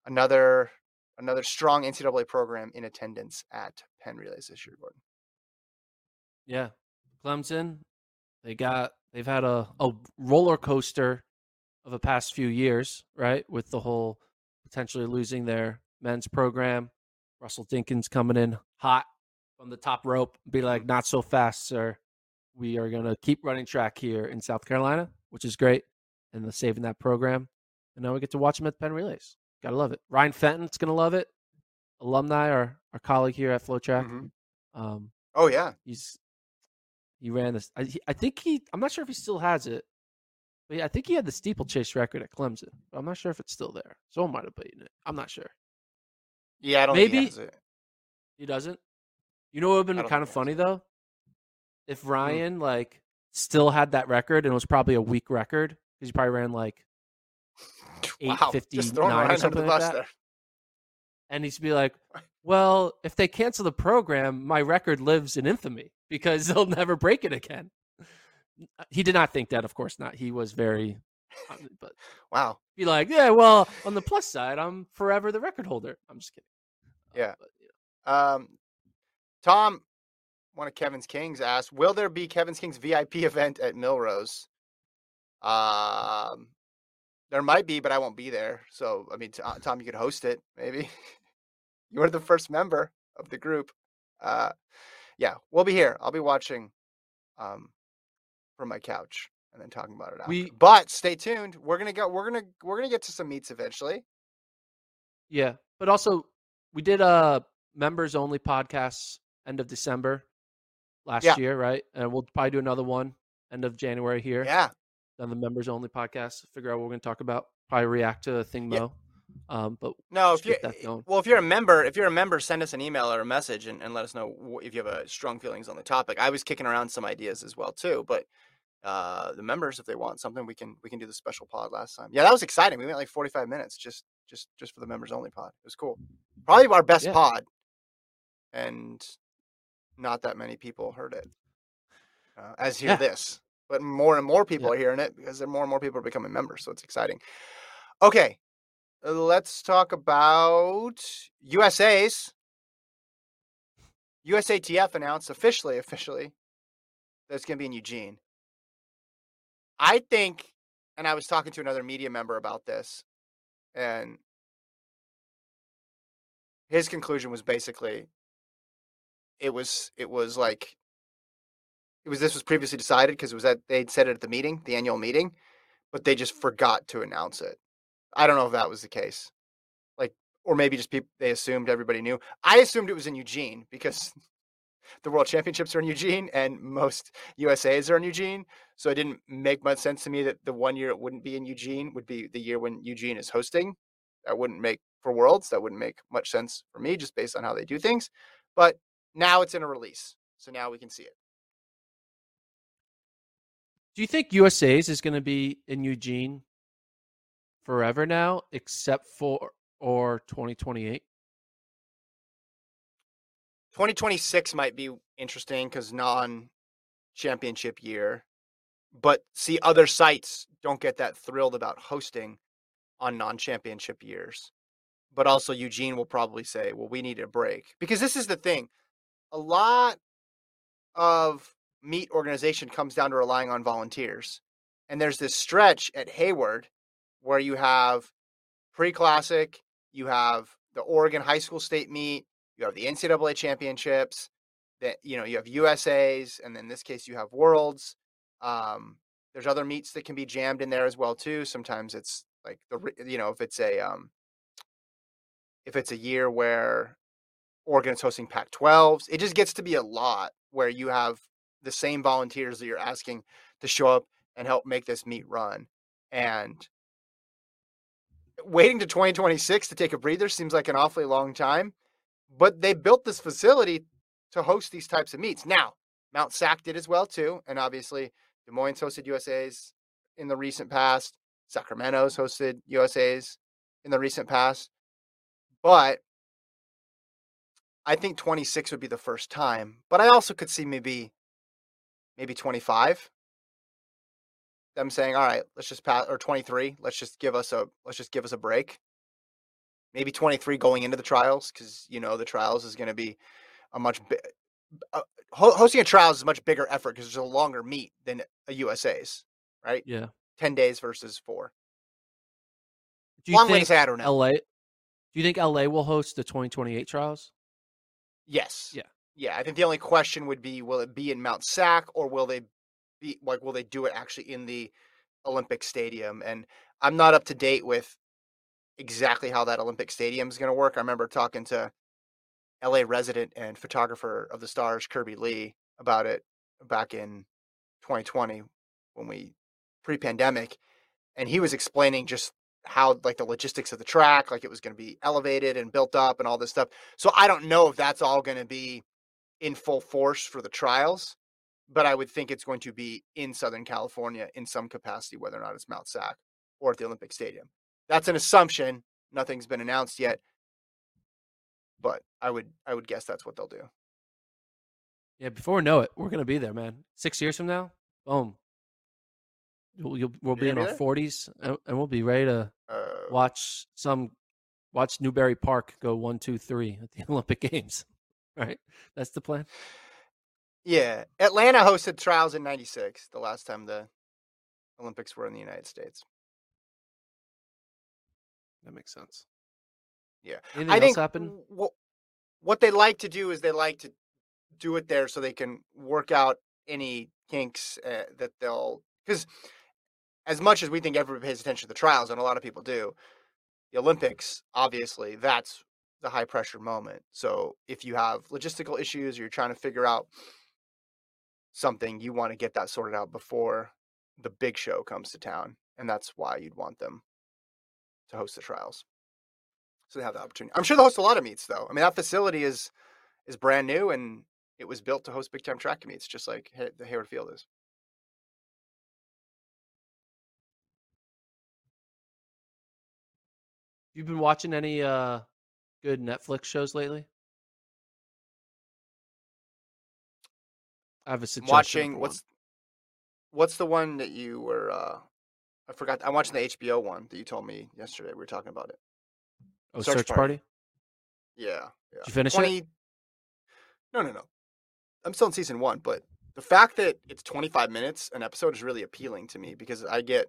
another another strong NCAA program in attendance at Penn Relays this year, Gordon. Yeah, Clemson. They got they've had a, a roller coaster of the past few years, right? With the whole potentially losing their men's program. Russell Dinkins coming in hot from the top rope, be like, not so fast, sir. We are going to keep running track here in South Carolina, which is great, and the saving that program. And now we get to watch them at the Penn Relays. Gotta love it. Ryan Fenton's going to love it. alumni, our our colleague here at FloTrack. Mm-hmm. Um, oh yeah, he's he ran this. I, I, think he. I'm not sure if he still has it, but yeah, I think he had the steeplechase record at Clemson. I'm not sure if it's still there. Someone might have beaten it. I'm not sure. Yeah, I don't. Maybe he, he doesn't. You know what would have been kind of funny though, if hmm. Ryan mm. like still had that record and it was probably a weak record because he probably ran like eight fifty nine or something like that. There. And he's be like, "Well, if they cancel the program, my record lives in infamy because they'll never break it again." He did not think that, of course not. He was very, but wow, be like, "Yeah, well, on the plus side, I'm forever the record holder." I'm just kidding. Yeah. Uh, but, yeah. Um, Tom, one of Kevin's Kings asked, "Will there be Kevin's Kings VIP event at Millrose?" Um, there might be, but I won't be there. So, I mean, uh, Tom, you could host it, maybe. you are the first member of the group. Uh, yeah, we'll be here. I'll be watching um, from my couch and then talking about it after. We, but stay tuned. We're gonna go. We're gonna we're gonna get to some meets eventually. Yeah, but also we did a members only podcast end of December last yeah. year, right? And we'll probably do another one end of January here. Yeah, on the members only podcast. Figure out what we're going to talk about. Probably react to thing yeah. Um, but no, if you're well, if you're a member, if you're a member, send us an email or a message and, and let us know if you have a strong feelings on the topic. I was kicking around some ideas as well too, but uh, the members, if they want something, we can we can do the special pod last time. Yeah, that was exciting. We went like 45 minutes just just just for the members only pod. It was cool. Probably our best yeah. pod, and not that many people heard it. Uh, as hear yeah. this but more and more people yeah. are hearing it because there more and more people are becoming members. So it's exciting. Okay, uh, let's talk about USA's. USATF announced officially, officially, that it's going to be in Eugene. I think, and I was talking to another media member about this, and his conclusion was basically it was it was like it was this was previously decided because it was that they'd said it at the meeting, the annual meeting, but they just forgot to announce it. I don't know if that was the case. Like, or maybe just people they assumed everybody knew. I assumed it was in Eugene because the World Championships are in Eugene and most USA's are in Eugene. So it didn't make much sense to me that the one year it wouldn't be in Eugene would be the year when Eugene is hosting. That wouldn't make for Worlds. That wouldn't make much sense for me just based on how they do things. But now it's in a release. So now we can see it. Do you think USA's is going to be in Eugene forever now, except for or 2028? 2026 might be interesting because non championship year. But see, other sites don't get that thrilled about hosting on non championship years. But also, Eugene will probably say, well, we need a break. Because this is the thing a lot of meet organization comes down to relying on volunteers. And there's this stretch at Hayward where you have pre classic, you have the Oregon high school state meet, you have the NCAA championships, that you know, you have USA's, and in this case you have worlds. Um, there's other meets that can be jammed in there as well too. Sometimes it's like the you know, if it's a um if it's a year where Oregon is hosting Pac 12s, it just gets to be a lot where you have the same volunteers that you're asking to show up and help make this meet run. And waiting to 2026 to take a breather seems like an awfully long time, but they built this facility to host these types of meets. Now, Mount Sac did as well too, and obviously Des Moines hosted USA's in the recent past. Sacramento's hosted USA's in the recent past. But I think 26 would be the first time. But I also could see maybe maybe 25 them saying all right let's just pass or 23 let's just give us a let's just give us a break. Maybe 23 going into the trials because you know the trials is going to be a much bi- uh, hosting a trials is a much bigger effort because there's a longer meet than a usa's right? Yeah. 10 days versus four. Do you Long think way to say i don't know. La do you think la will host the 2028 trials? Yes. Yeah. Yeah, I think the only question would be will it be in Mount Sac or will they be like will they do it actually in the Olympic Stadium? And I'm not up to date with exactly how that Olympic Stadium is going to work. I remember talking to LA resident and photographer of the stars, Kirby Lee, about it back in 2020 when we pre-pandemic, and he was explaining just how like the logistics of the track, like it was going to be elevated and built up and all this stuff. So I don't know if that's all going to be in full force for the trials, but I would think it's going to be in Southern California in some capacity, whether or not it's Mount Sac or at the Olympic Stadium. That's an assumption. Nothing's been announced yet, but I would I would guess that's what they'll do. Yeah, before we know it, we're gonna be there, man. Six years from now, boom. We'll, we'll be in our forties, and, and, we'll be ready to uh, watch some watch Newbury Park go one, two, three at the Olympic Games. Right, that's the plan. Yeah, Atlanta hosted trials in '96, the last time the Olympics were in the United States. That makes sense. Yeah, Anything I think what what they like to do is they like to do it there so they can work out any kinks uh, that they'll because as much as we think everybody pays attention to the trials and a lot of people do the olympics obviously that's the high pressure moment so if you have logistical issues or you're trying to figure out something you want to get that sorted out before the big show comes to town and that's why you'd want them to host the trials so they have the opportunity i'm sure they'll host a lot of meets though i mean that facility is is brand new and it was built to host big time track meets, just like the Hayward Field is. You've been watching any uh, good Netflix shows lately? I have a suggestion. Watching what's what's the one that you were? uh I forgot. I'm watching the HBO one that you told me yesterday. We were talking about it. Oh, Search, Search Party. Party. Yeah, yeah. Did you finish 20... it? No, no, no. I'm still in season one, but the fact that it's 25 minutes an episode is really appealing to me because I get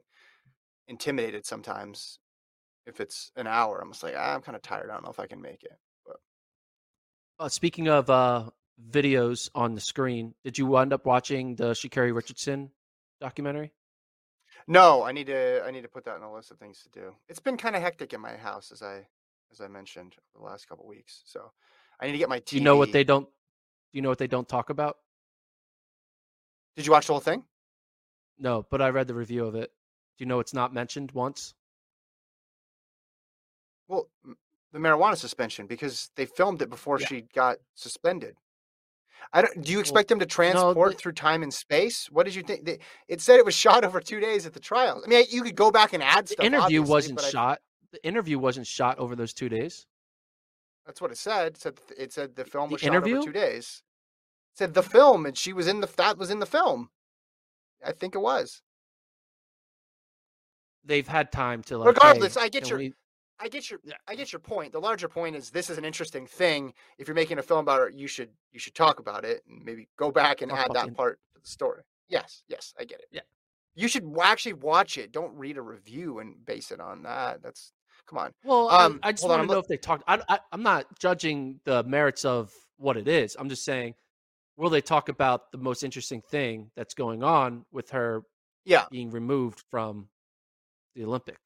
intimidated sometimes if it's an hour. I'm just like, ah, I'm kind of tired. I don't know if I can make it. But uh, speaking of uh, videos on the screen, did you end up watching the Sha'Carri Richardson documentary? No, I need to. I need to put that on the list of things to do. It's been kind of hectic in my house, as I as I mentioned the last couple weeks. So I need to get my. TV. Do you know what they don't? Do you know what they don't talk about? Did you watch the whole thing? No, but I read the review of it. Do you know it's not mentioned once? Well, the marijuana suspension because they filmed it before yeah. she got suspended. I don't. Do you expect well, them to transport no, through time and space? What did you think? They, it said it was shot over two days at the trial. I mean, you could go back and add stuff. the. Interview wasn't shot. I, the interview wasn't shot over those two days. That's what it said. It said it said the film was the shot interview? over two days. It said the film, and she was in the that was in the film. I think it was. They've had time to like. Regardless, hey, I get your. We... I get your I get your point. The larger point is this is an interesting thing. If you're making a film about it, you should you should talk about it and maybe go back and talk add that part to the story. Yes, yes, I get it. Yeah. You should actually watch it. Don't read a review and base it on that. That's Come on. Well, um, I, I just want to know if they talked. I, I, I'm not judging the merits of what it is. I'm just saying, will they talk about the most interesting thing that's going on with her? Yeah, being removed from the Olympic,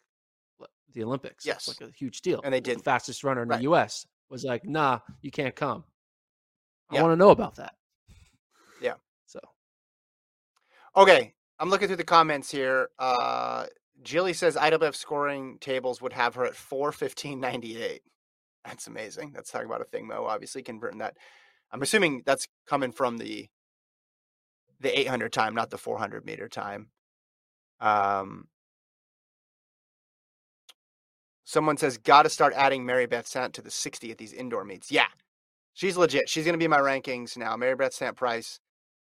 the Olympics. Yes, it's like a huge deal. And they did. The fastest runner in right. the U.S. was like, "Nah, you can't come." I yeah. want to know about that. Yeah. So. Okay, I'm looking through the comments here. Uh, Jilly says IWF scoring tables would have her at 415.98. That's amazing. That's talking about a thing, Mu. Obviously, converting that. I'm assuming that's coming from the the 800 time, not the 400 meter time. Um, someone says, got to start adding Mary Beth Sant to the 60 at these indoor meets. Yeah, she's legit. She's going to be my rankings now. Mary Beth Sant Price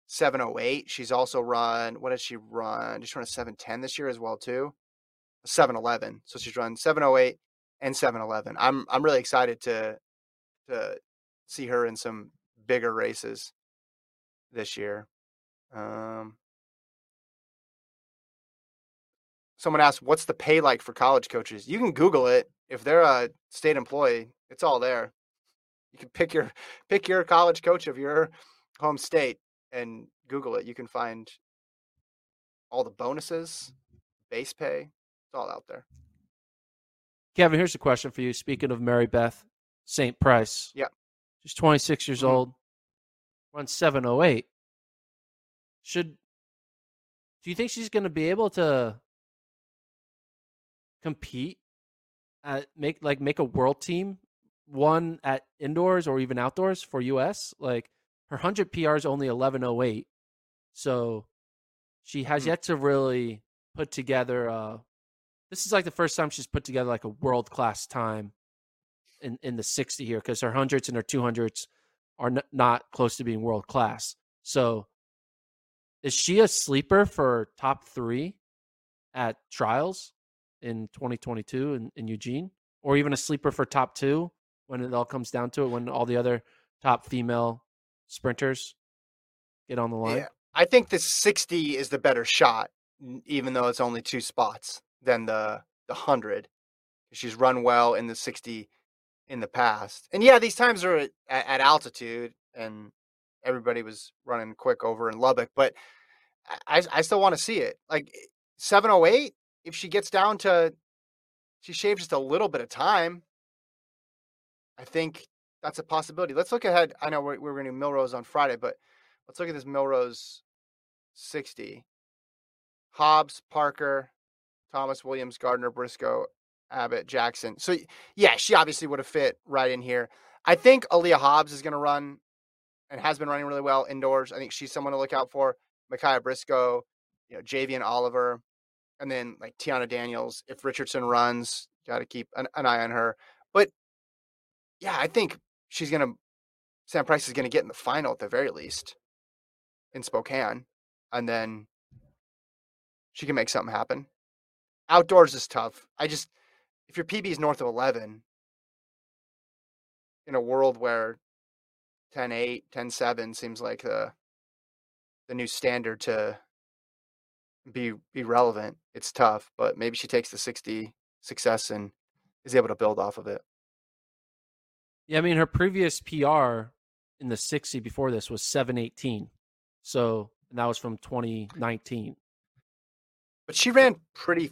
708. She's also run, what did she run? She's run a 710 this year as well, too. 711. So she's run 708 and 711. I'm I'm really excited to to see her in some bigger races this year. Um, someone asked, "What's the pay like for college coaches?" You can Google it. If they're a state employee, it's all there. You can pick your pick your college coach of your home state and Google it, you can find all the bonuses, base pay. It's all out there. Kevin, here's a question for you. Speaking of Mary Beth Sant Price. Yeah. She's 26 years mm-hmm. old. Runs 708. Should do you think she's going to be able to compete at make like make a world team one at indoors or even outdoors for US? Like her 100 PR is only 1108. So she has mm-hmm. yet to really put together uh this is like the first time she's put together like a world class time in in the 60 here because her hundreds and her 200s are n- not close to being world class. So is she a sleeper for top three at trials in 2022 in, in Eugene, or even a sleeper for top two when it all comes down to it? When all the other top female sprinters get on the line. Yeah, I think the 60 is the better shot, even though it's only two spots than the the hundred. She's run well in the 60 in the past. And yeah, these times are at, at altitude and everybody was running quick over in Lubbock, but I, I still want to see it. Like 708, if she gets down to, she shaves just a little bit of time, I think that's a possibility. Let's look ahead. I know we're, we're going to do Millrose on Friday, but let's look at this Millrose 60. Hobbs, Parker, Thomas, Williams, Gardner, Brisco, Abbott, Jackson. So yeah, she obviously would have fit right in here. I think Aleia Hobbs is going to run and has been running really well indoors. I think she's someone to look out for. Mikiah Brisco, you know, Javianne Oliver, and then like Tiana Daniels. If Richardson runs, got to keep an, an, eye on her. But yeah, I think she's to, Sant Price is to get in the final at the very least in Spokane. And then she can make something happen. Outdoors is tough. I just, if your PB is north of 11 in a world where 10 8, 10 7 seems like the the new standard to be be relevant, it's tough, but maybe she takes the 60 success and is able to build off of it. Yeah, I mean her previous PR in the 60 before this was 718. So, and that was from 2019. But she ran pretty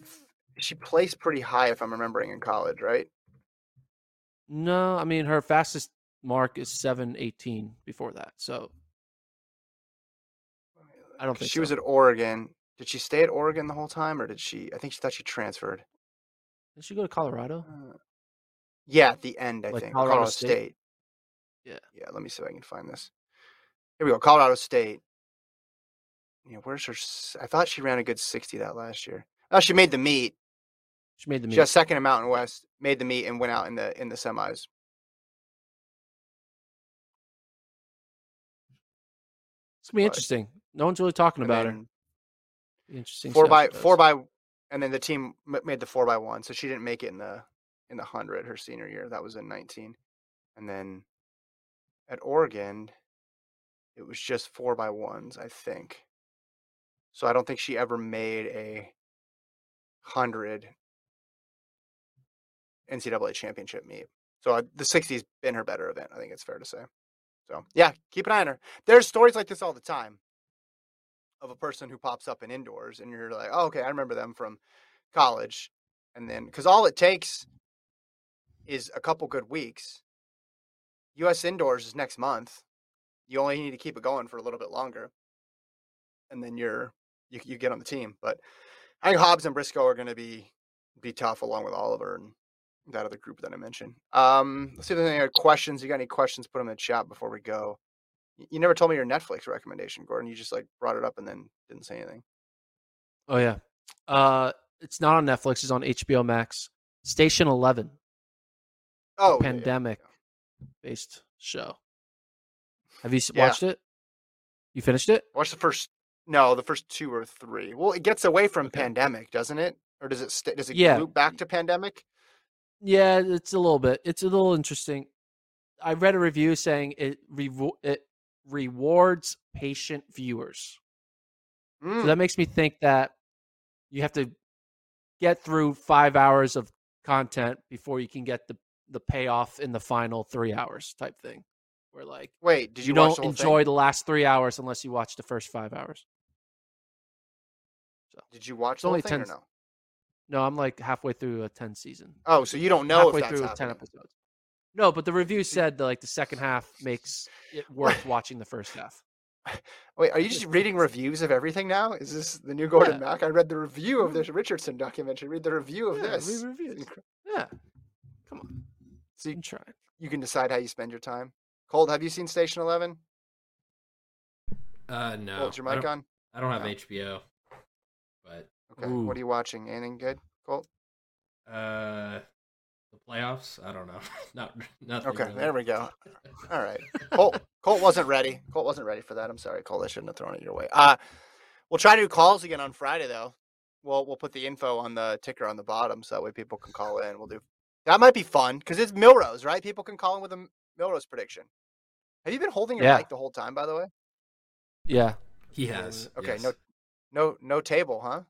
she placed pretty high, if I'm remembering, in college, right? No, I mean her fastest mark is seven eighteen before that. So I don't think she so. was at Oregon. Did she stay at Oregon the whole time, or did she? I think she thought she transferred. Did she go to Colorado? Uh, yeah, at the end, I like think Colorado, Colorado State? State. Yeah, yeah. Let me see if I can find this. Here we go. Colorado State. Yeah, where's her? I thought she ran a good sixty that last year. Oh, she made the meet. She made the meet. She got second in Mountain West, made the meet, and went out in the in the semis. It's gonna be but, interesting. No one's really talking about her. Interesting. Four by four by, and then the team made the four by one, so she didn't make it in the in the hundred her senior year. That was in nineteen, and then at Oregon, it was just four by ones, I think. So I don't think she ever made a hundred NCAA championship meet. So uh, the 60's been her better event. I think it's fair to say. So yeah, keep an eye on her. There's stories like this all the time of a person who pops up in indoors, and you're like, oh, okay, I remember them from college, and then because all it takes is a couple good weeks. U.S. indoors is next month. You only need to keep it going for a little bit longer, and then you're you you get on the team. But I think Hobbs and Brisco are going to be be tough along with Oliver and that other group that I mentioned. Um, let's see if there's any questions. You got any questions? Put them in the chat before we go. You never told me your Netflix recommendation, Gordon. You just like brought it up and then didn't say anything. Oh yeah, uh, it's not on Netflix. It's on HBO Max. Station Eleven. Oh, pandemic yeah, yeah. based show. Have you watched it? You finished it? Watched the first. No, the first two or three. Well, it gets away from okay. pandemic, doesn't it? Or does it? St- does it yeah. loop back to pandemic? Yeah, it's a little bit. It's a little interesting. I read a review saying it revo- it rewards patient viewers. Mm. So that makes me think that you have to get through five hours of content before you can get the the payoff in the final three hours type thing. Where like, wait, did you, you don't the enjoy thing? the last three hours unless you watch the first five hours? So did you watch the only ten, no? No, I'm like halfway through a ten season. Oh, so you don't know halfway through happening. ten episodes. No, but the review said that like the second half makes it worth watching the first half. Wait, are you just reading reviews of everything now? Is this the new Gordon yeah. Mack? I read the review of this Richardson documentary. Read the review of yeah, this. Read reviews. Yeah. Come on. So you, try. you can decide how you spend your time. Colt, have you seen Station Eleven? Uh, no. Colt, your mic I on? I don't have no. HBO. But okay, Ooh. what are you watching? Anything good, Colt? Uh, the playoffs. I don't know. Not nothing. Okay, really. there we go. All right, Colt. Colt wasn't ready. Colt wasn't ready for that. I'm sorry, Colt. I shouldn't have thrown it your way. Uh, we'll try to do calls again on Friday though. We'll we'll put the info on the ticker on the bottom so that way people can call in. We'll do that. Might be fun because it's Millrose, right? People can call in with a Millrose prediction. Have you been holding your yeah. mic the whole time, by the way? Yeah, he has. Okay, yes. no, no, no table, huh?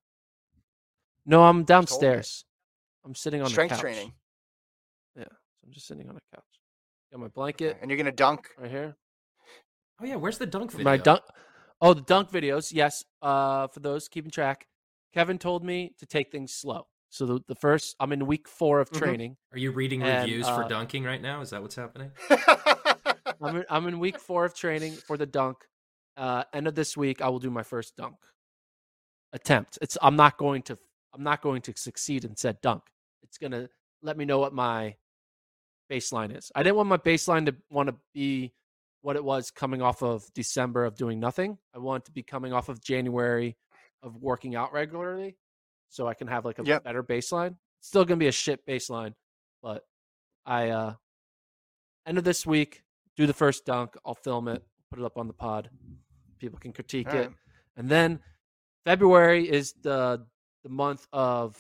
No, I'm downstairs. I'm sitting on strength the couch. training. Yeah, so I'm just sitting on a couch. Got my blanket, okay. and you're gonna dunk right here. Oh yeah, where's the dunk video? My dunk. Oh, the dunk videos. Yes. Uh, for those keeping track, Kevin told me to take things slow. So the, the first, I'm in week four of mm-hmm. training. Mm-hmm. Are you reading and, reviews uh, for dunking right now? Is that what's happening? I'm in, I'm in week four of training for the dunk. Uh, end of this week, I will do my first dunk attempt. It's I'm not going to I'm not going to succeed in said dunk. It's gonna let me know what my baseline is. I didn't want my baseline to want to be what it was coming off of December of doing nothing. I want to be coming off of January of working out regularly so I can have like a yep. better baseline. It's still gonna be a shit baseline, but I uh end of this week, do the first dunk, I'll film it, put it up on the pod. People can critique All it. And then February is the the month of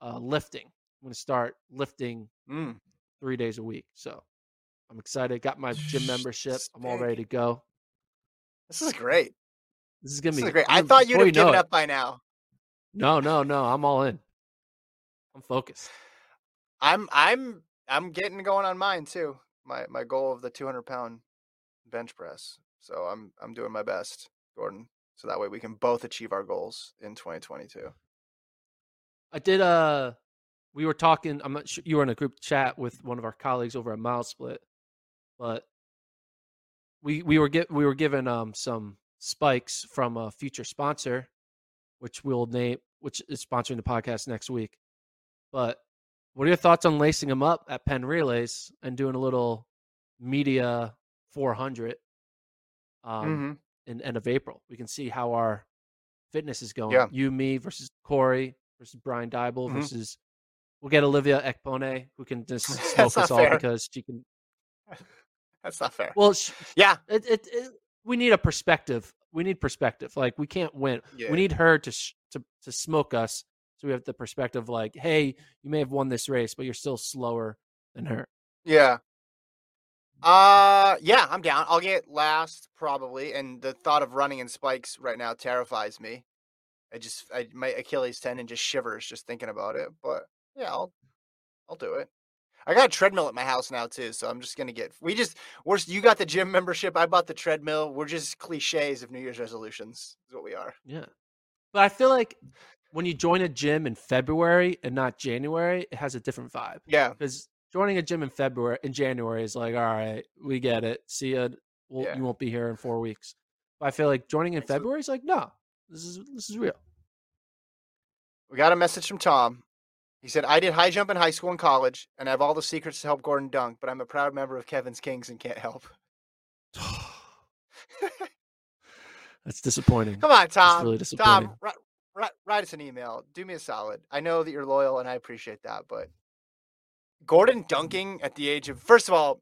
uh, lifting. I'm gonna start lifting mm. Three days a week. So I'm excited. Got my gym membership. I'm all ready to go. This is great. This is gonna this be great. I thought you'd have given up by now. No, no, no. I'm all in. I'm focused. I'm I'm I'm getting going on mine too. My my goal of the 200 pound bench press. So I'm I'm doing my best, Gordon. So that way we can both achieve our goals in 2022. I did uh we were talking I'm not sure you were in a group chat with one of our colleagues over at Mile Split, but we we were get we were given um some spikes from a future sponsor, which we'll name which is sponsoring the podcast next week. But what are your thoughts on lacing them up at Penn Relays and doing a little media 400 um, mm-hmm. in end of April? We can see how our fitness is going. Yeah. You, me versus Corey versus Brian Dybel mm-hmm. versus we'll get Olivia Ekpone who can just smoke us all fair. because she can. That's not fair. Well, she, yeah, it, it, it, we need a perspective. We need perspective. Like we can't win. Yeah. We need her to sh- to to smoke us, so we have the perspective. Like, hey, you may have won this race, but you're still slower than her. Yeah. Uh, yeah, I'm down. I'll get last probably, and the thought of running in spikes right now terrifies me. I just, I my Achilles tendon just shivers just thinking about it. But yeah, I'll, I'll do it. I got a treadmill at my house now too, so I'm just gonna get. We just, we're you got the gym membership. I bought the treadmill. We're just cliches of New Year's resolutions. Is what we are. Yeah, but I feel like when you join a gym in February and not January, it has a different vibe. Yeah, because joining a gym in February in January is like, all right, we get it. See ya. We'll, yeah. You won't be here in four weeks. But I feel like joining in February is like, no, this is this is real. We got a message from Tom. He said, I did high jump in high school and college, and I have all the secrets to help Gordon dunk, but I'm a proud member of Kevin's Kings and can't help. That's disappointing. Come on, Tom. That's really disappointing. Tom, write, write us an email. Do me a solid. I know that you're loyal, and I appreciate that, but Gordon mm. dunking at the age of first of all,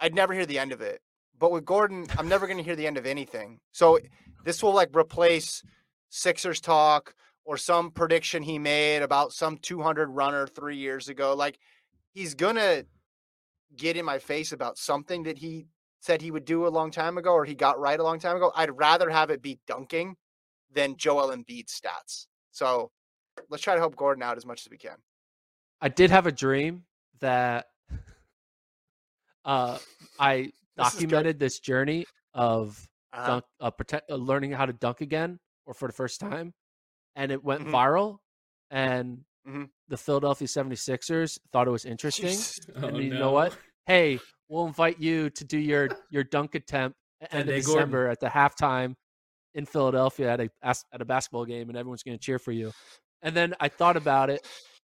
I'd never hear the end of it. But with Gordon, I'm never going to hear the end of anything. So this will like replace Sixers talk or some prediction he made about some 200 runner 3 years ago. Like he's going to get in my face about something that he said he would do a long time ago or he got right a long time ago. I'd rather have it be dunking than Joel Embiid stats. So let's try to help Gordon out as much as we can. I did have a dream that uh, I this documented this journey of uh-huh. dunk, uh, protect, uh, learning how to dunk again or for the first time, and it went mm-hmm. viral. And mm-hmm. the Philadelphia 76ers thought it was interesting. Oh, and you no. know what? Hey, we'll invite you to do your your dunk attempt at end of December Gordon. at the halftime in Philadelphia at a at a basketball game, and everyone's going to cheer for you. And then I thought about it,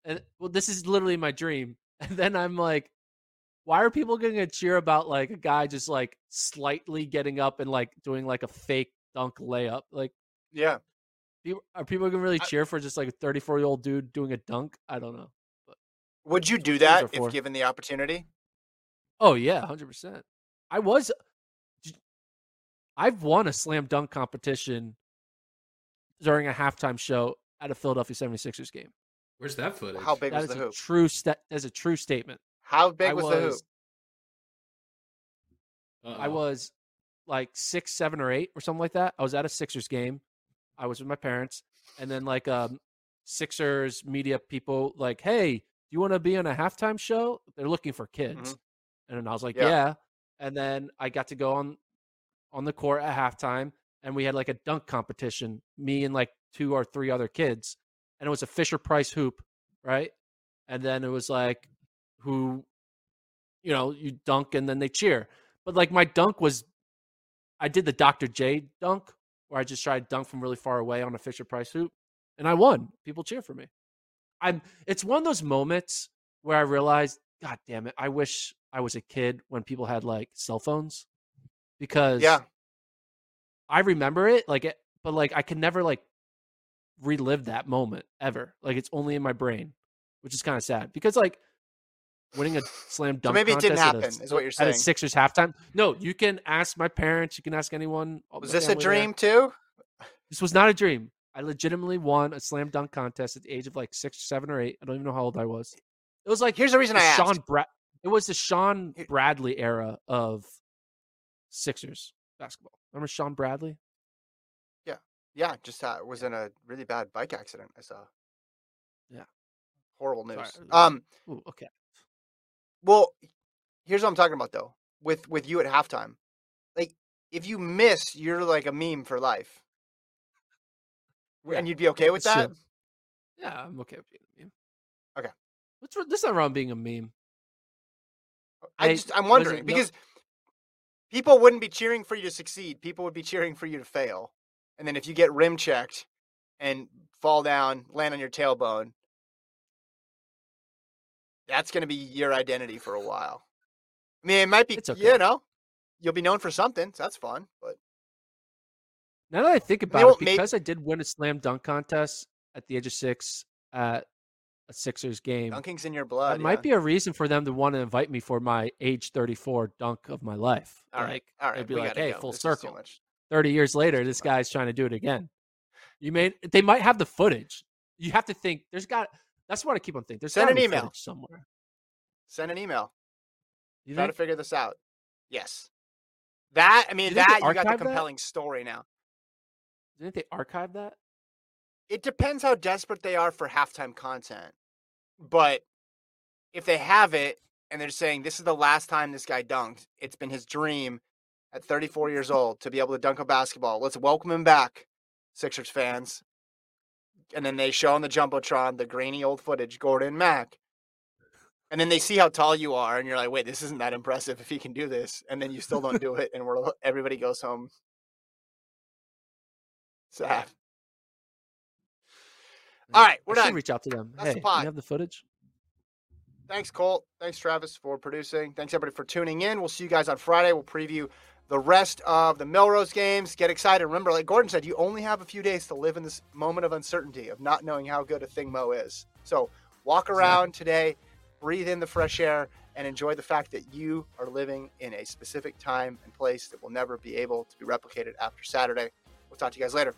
and well, this is literally my dream. And then I'm like, why are people going to cheer about like a guy just like slightly getting up and like doing like a fake dunk layup? Like, yeah, are people going to really cheer for just like a 34 year old dude doing a dunk? I don't know. But would you do that if given the opportunity? Oh yeah, hundred percent. I was. Uh, I've won a slam dunk competition during a halftime show at a Philadelphia 76ers game. Where's that footage? How big that was the hoop? True. St- that's a true statement. How big was, was, the hoop? Uh-oh. I was like six, seven, or eight, or something like that. I was at a Sixers game. I was with my parents, and then like um, Sixers media people like, "Hey, do you want to be on a halftime show?" They're looking for kids. Mm-hmm. And I was like, yeah. yeah. And then I got to go on on the court at halftime and we had like a dunk competition, me and like two or three other kids. And it was a Fisher Price hoop, right? And then it was like who you know, you dunk and then they cheer. But like my dunk was I did the Dr. J dunk where I just tried to dunk from really far away on a Fisher Price hoop and I won. People cheer for me. I'm it's one of those moments where I realized, God damn it, I wish I was a kid when people had like cell phones because yeah, I remember it like it, but like I can never like relive that moment ever. Like it's only in my brain, which is kind of sad because like winning a slam dunk. So maybe it didn't happen, a, is what you're saying. At a Sixers halftime. No, you can ask my parents. You can ask anyone. Was this a dream there. too? This was not a dream. I legitimately won a slam dunk contest at the age of like six, seven, or eight. I don't even know how old I was. It was like here's the reason I Sean asked. Bra- it was the Shawn Bradley era of Sixers basketball. Remember Shawn Bradley? Yeah, yeah. Just uh, was in a really bad bike accident. I saw. Yeah. Horrible news. Sorry. Um. Ooh, okay. Well, here's what I'm talking about though. With with you at halftime, like if you miss, you're like a meme for life. Yeah. And you'd be okay with uh, that? Yeah, I'm okay with being a meme. Okay. What's this not wrong being a meme? Oh, I just I'm wondering because no... people wouldn't be cheering for you to succeed. People would be cheering for you to fail. And then if you get rim checked and fall down, land on your tailbone, that's going to be your identity for a while. I mean, it might be, okay. you know, you'll be known for something. So that's fun. But now that I think about it, because I did win a slam dunk contest at the age of six at a Sixers game. Dunking's in your blood. That yeah. might be a reason for them to want to invite me for my age 34 dunk of my life. All right, like, all right. They'd be like, "Hey, go. full this circle." Thirty years later, this guy's trying to do it again. You may they might have the footage. You have to think. There's got. That's what I keep on thinking. There's send an email somewhere. Send an email. You Try think? to figure this out. Yes. That I mean you that you got the compelling that? story now. Think they archive that? It depends how desperate they are for halftime content. But if they have it and they're saying this is the last time this guy dunked, it's been his dream at 34 years old to be able to dunk a basketball. Let's welcome him back, Sixers fans. And then they show on the jumbotron the grainy old footage, Gordon Mack. And then they see how tall you are, and you're like, "Wait, this isn't that impressive if he can do this." And then you still don't do it, and we're everybody goes home sad. All right, we're I done. Reach out to them. That's hey, the pod. you have the footage. Thanks, Colt. Thanks, Travis, for producing. Thanks, everybody, for tuning in. We'll see you guys on Friday. We'll preview the rest of the Millrose games. Get excited. Remember, like Gordon said, you only have a few days to live in this moment of uncertainty of not knowing how good Athing Mu is. So walk around today, breathe in the fresh air, and enjoy the fact that you are living in a specific time and place that will never be able to be replicated after Saturday. We'll talk to you guys later.